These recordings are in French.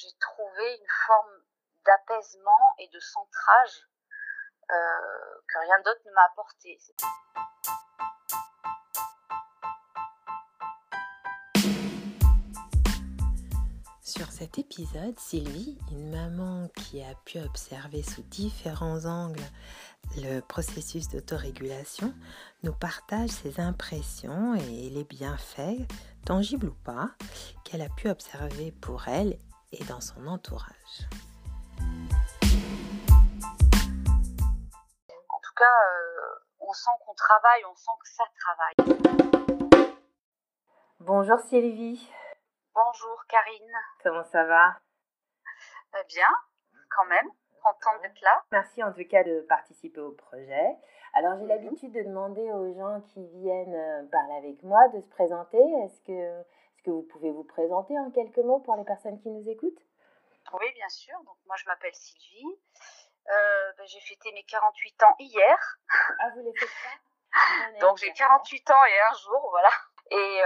j'ai trouvé une forme d'apaisement et de centrage que rien d'autre ne m'a apporté. Sur cet épisode, Sylvie, une maman qui a pu observer sous différents angles le processus d'autorégulation, nous partage ses impressions et les bienfaits, tangibles ou pas, qu'elle a pu observer pour elle et dans son entourage. En tout cas, euh, on sent qu'on travaille, on sent que ça travaille. Bonjour Sylvie. Bonjour Karine. Comment ça va? Euh, Bien, quand même. Contente d'être là. Merci en tout cas de participer au projet. Alors j'ai mhm. l'habitude de demander aux gens qui viennent euh, parler avec moi de se présenter. Est-ce que, que vous pouvez vous présenter en quelques mots pour les personnes qui nous écoutent? Oui, bien sûr. Donc moi je m'appelle Sylvie. Euh, ben, j'ai fêté mes 48 ans hier. Ah, vous les faites pas? Donc j'ai 48 ans et un jour, voilà. Et,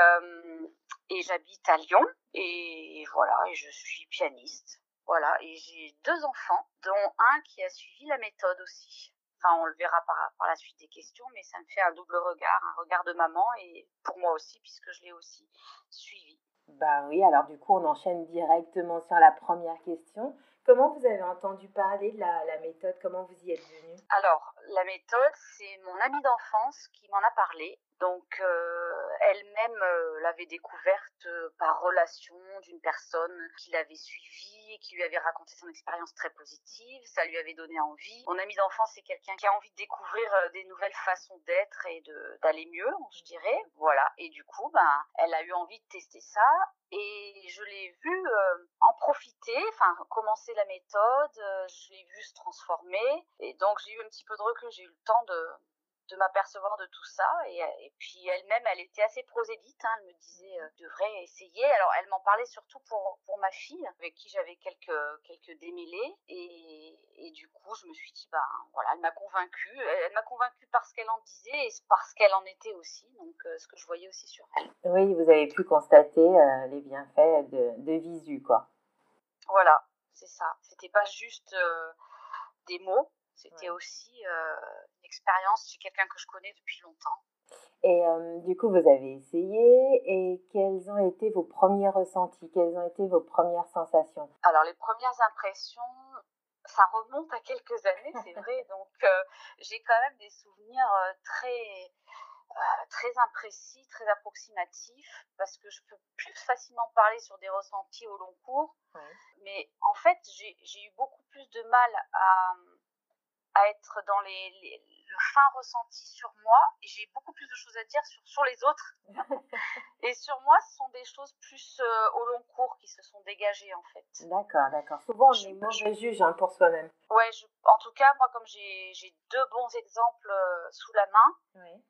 et j'habite à Lyon et voilà et je suis pianiste voilà et j'ai deux enfants dont un qui a suivi la méthode aussi enfin on le verra par, par la suite des questions mais ça me fait un double regard un regard de maman et pour moi aussi puisque je l'ai aussi suivi. Bah oui alors du coup on enchaîne directement sur la première question. Comment vous avez entendu parler de la, la méthode? Comment vous y êtes venu? Alors, la méthode, c'est mon amie d'enfance qui m'en a parlé. Donc, euh, elle-même euh, l'avait découverte euh, par relation d'une personne qui l'avait suivie et qui lui avait raconté son expérience très positive. Ça lui avait donné envie. Mon amie d'enfance, c'est quelqu'un qui a envie de découvrir des nouvelles façons d'être et d'aller mieux, je dirais. Voilà. Et du coup, ben, elle a eu envie de tester ça et je l'ai vu euh, en profiter, enfin commencer la méthode, euh, je l'ai vu se transformer. Et donc j'ai eu un petit peu de recul, j'ai eu le temps de, de m'apercevoir de tout ça. Et, et puis elle-même, elle était assez prosélyte. Hein, elle me disait, euh, devrais essayer. Alors elle m'en parlait surtout pour, pour ma fille, avec qui j'avais quelques, quelques démêlés. Et, et, du coup, je me suis dit, ben voilà, elle m'a convaincue. Elle, m'a convaincue parce qu'elle en disait et parce qu'elle en était aussi. Donc euh, ce que je voyais aussi sur elle. Oui, vous avez pu constater euh, les bienfaits de, de visu, quoi. Voilà, c'est ça. C'était pas juste des mots, c'était aussi une expérience chez quelqu'un que je connais depuis longtemps. Et du coup, vous avez essayé et quels ont été vos premiers ressentis? Quelles ont été vos premières sensations? Alors, les premières impressions, ça remonte à quelques années, c'est vrai. Donc, j'ai quand même des souvenirs très, très imprécis, très approximatifs, parce que je peux plus facilement parler sur des ressentis au long cours. Mais en fait, j'ai eu beaucoup plus de mal à à être dans les, le fin ressenti sur moi et j'ai beaucoup plus de choses à dire sur, sur les autres. et sur moi, ce sont des choses plus euh, au long cours qui se sont dégagées en fait. D'accord, d'accord. Souvent, on est mauvais juge hein, pour soi-même. Ouais, en tout cas, moi, comme j'ai deux bons exemples euh, sous la main, oui.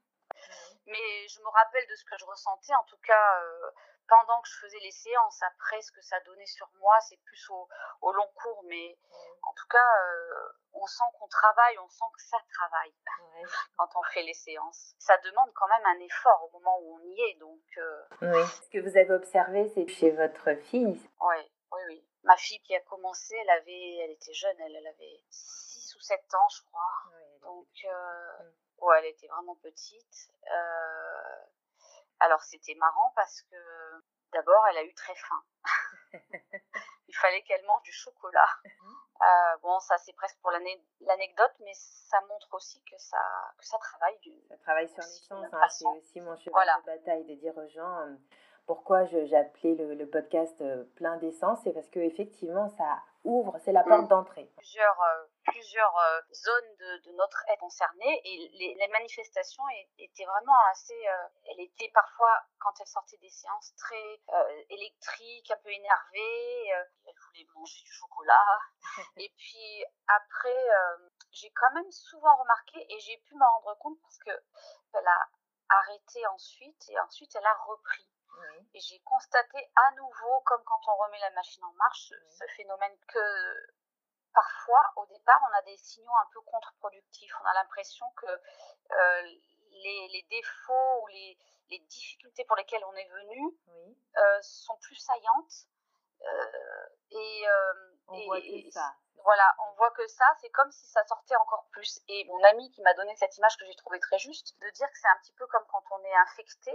mais je me rappelle de ce que je ressentais, en tout cas. Euh, pendant que je faisais les séances, après ce que ça donnait sur moi, c'est plus au, au, long cours, mais en tout cas, euh, on sent qu'on travaille, on sent que ça travaille quand on fait les séances. Ça demande quand même un effort au moment où on y est, donc. Euh... Oui. Ce que vous avez observé, c'est chez votre fille. Oui, oui, oui. Ma fille qui a commencé, elle avait, elle était jeune, elle, elle avait 6 ou 7 ans, je crois. donc, euh, ouais, elle était vraiment petite. Alors c'était marrant parce que d'abord elle a eu très faim. Il fallait qu'elle mange du chocolat. Mhm. Euh, bon, ça c'est presque pour l'anecdote, mais ça montre aussi que ça, que ça travaille. Du, ça travaille sur les sens. Hein. c'est aussi mon cheval de bataille de dire aux gens pourquoi j'appelais le, le, podcast euh, plein d'essence. C'est parce que effectivement ça ouvre, c'est la porte mm. d'entrée. Plusieurs, euh, plusieurs euh, zones de, de, notre être concernées et les, les manifestations étaient vraiment assez. Euh, elle était parfois, quand elle sortait des séances, très électrique, un peu énervée. elle voulait manger du chocolat. et puis après, j'ai quand même souvent remarqué et j'ai pu m'en rendre compte parce que elle a arrêté ensuite et ensuite elle a repris. Et j'ai constaté à nouveau, comme quand on remet la machine en marche, ce phénomène que parfois, au départ, on a des signaux un peu contre-productifs. On a l'impression que euh, les, les, défauts ou les, les, difficultés pour lesquelles on est venu euh, sont plus saillantes. Euh, et on voit que ça. Voilà, on voit que ça, c'est comme si ça sortait encore plus. Et mon ami qui m'a donné cette image que j'ai trouvée très juste, de dire que c'est un petit peu comme quand on est infecté.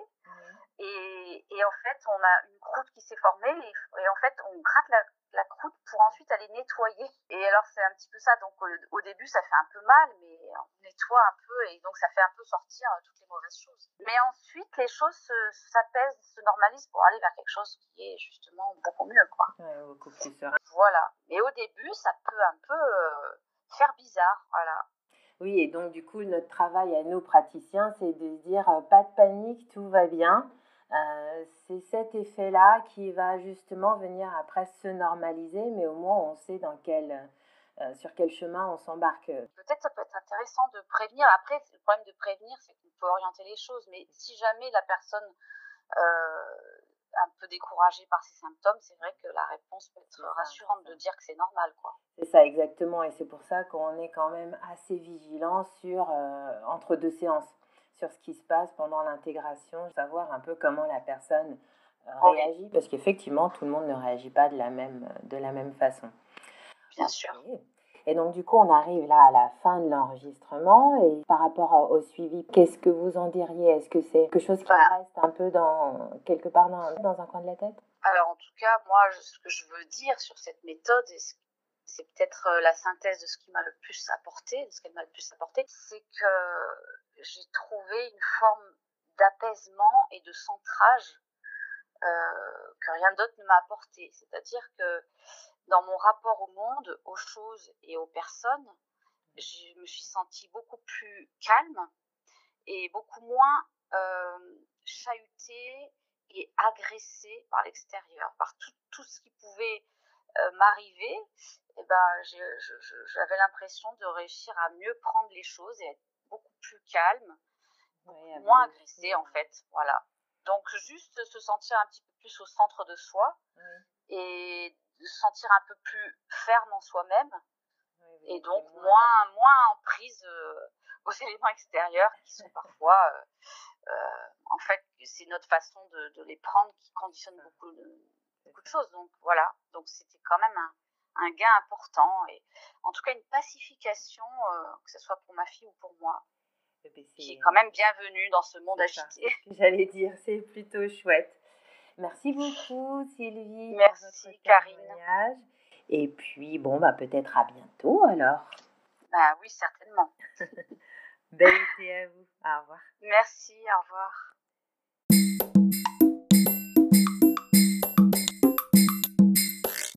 Et, et, en fait, on a une croûte qui s'est formée et, en fait, on gratte la, la, croûte pour ensuite aller nettoyer. Et alors, c'est un petit peu ça. Donc, au, début, ça fait un peu mal, mais on nettoie un peu et donc ça fait un peu sortir euh, toutes les mauvaises choses. Mais ensuite, les choses s'apaisent, se, se, normalisent pour aller vers quelque chose qui est justement beaucoup mieux, quoi. Ouais, beaucoup plus serein. Voilà. Mais au début, ça peut un peu euh, faire bizarre, voilà. Oui, et donc du coup, notre travail à nous praticiens, c'est de dire euh, pas de panique, tout va bien. Euh, c'est cet effet-là qui va justement venir après se normaliser, mais au moins on sait dans quel, euh, sur quel chemin on s'embarque. Peut-être ça peut être intéressant de prévenir. Après, le problème de prévenir, c'est qu'on peut orienter les choses, mais si jamais la personne euh, un peu découragée par ces symptômes, c'est vrai que la réponse peut être rassurante de dire que c'est normal, quoi. C'est ça exactement, et c'est pour ça qu'on est quand même assez vigilant sur entre deux séances sur ce qui se passe pendant l'intégration, savoir un peu comment la personne euh, réagit, parce qu'effectivement, tout le monde ne réagit pas de la même, de la même façon. Bien sûr. Et donc, du coup, on arrive là à la fin de l'enregistrement. Et par rapport au suivi, qu'est-ce que vous en diriez? Est-ce que c'est quelque chose qui bah. reste un peu dans, quelque part dans, dans, un coin de la tête? Alors, en tout cas, moi, ce que je veux dire sur cette méthode, c'est peut-être euh, la synthèse de ce qui m'a le plus apporté, de ce qu'elle m'a le plus apporté, c'est que j'ai trouvé une forme d'apaisement et de centrage euh, que rien d'autre ne m'a apporté. C'est-à-dire que dans mon rapport au monde, aux choses et aux personnes, je me suis sentie beaucoup plus calme et beaucoup moins euh, chahutée et agressée par l'extérieur, par tout, ce qui pouvait euh, m'arriver. Eh ben, j'avais l'impression de réussir à mieux prendre les choses et être plus calme, moins agressé en fait. Voilà. Donc juste se sentir un petit peu plus au centre de soi et se sentir un peu plus ferme en soi-même et donc moins, moins en prise euh, aux éléments extérieurs qui sont parfois, euh, euh, en fait, c'est notre façon de, les prendre qui conditionne beaucoup de, beaucoup de choses. Donc voilà, donc c'était quand même un, un gain important et en tout cas une pacification, euh, que ce soit pour ma fille ou pour moi, qui est quand même bienvenue dans ce monde agité. J'allais dire, c'est plutôt chouette. Merci beaucoup Sylvie. Merci Karine. Et puis bon, bah peut-être à bientôt alors. Bah oui, certainement. Belle été à vous. Au revoir. Merci, au revoir.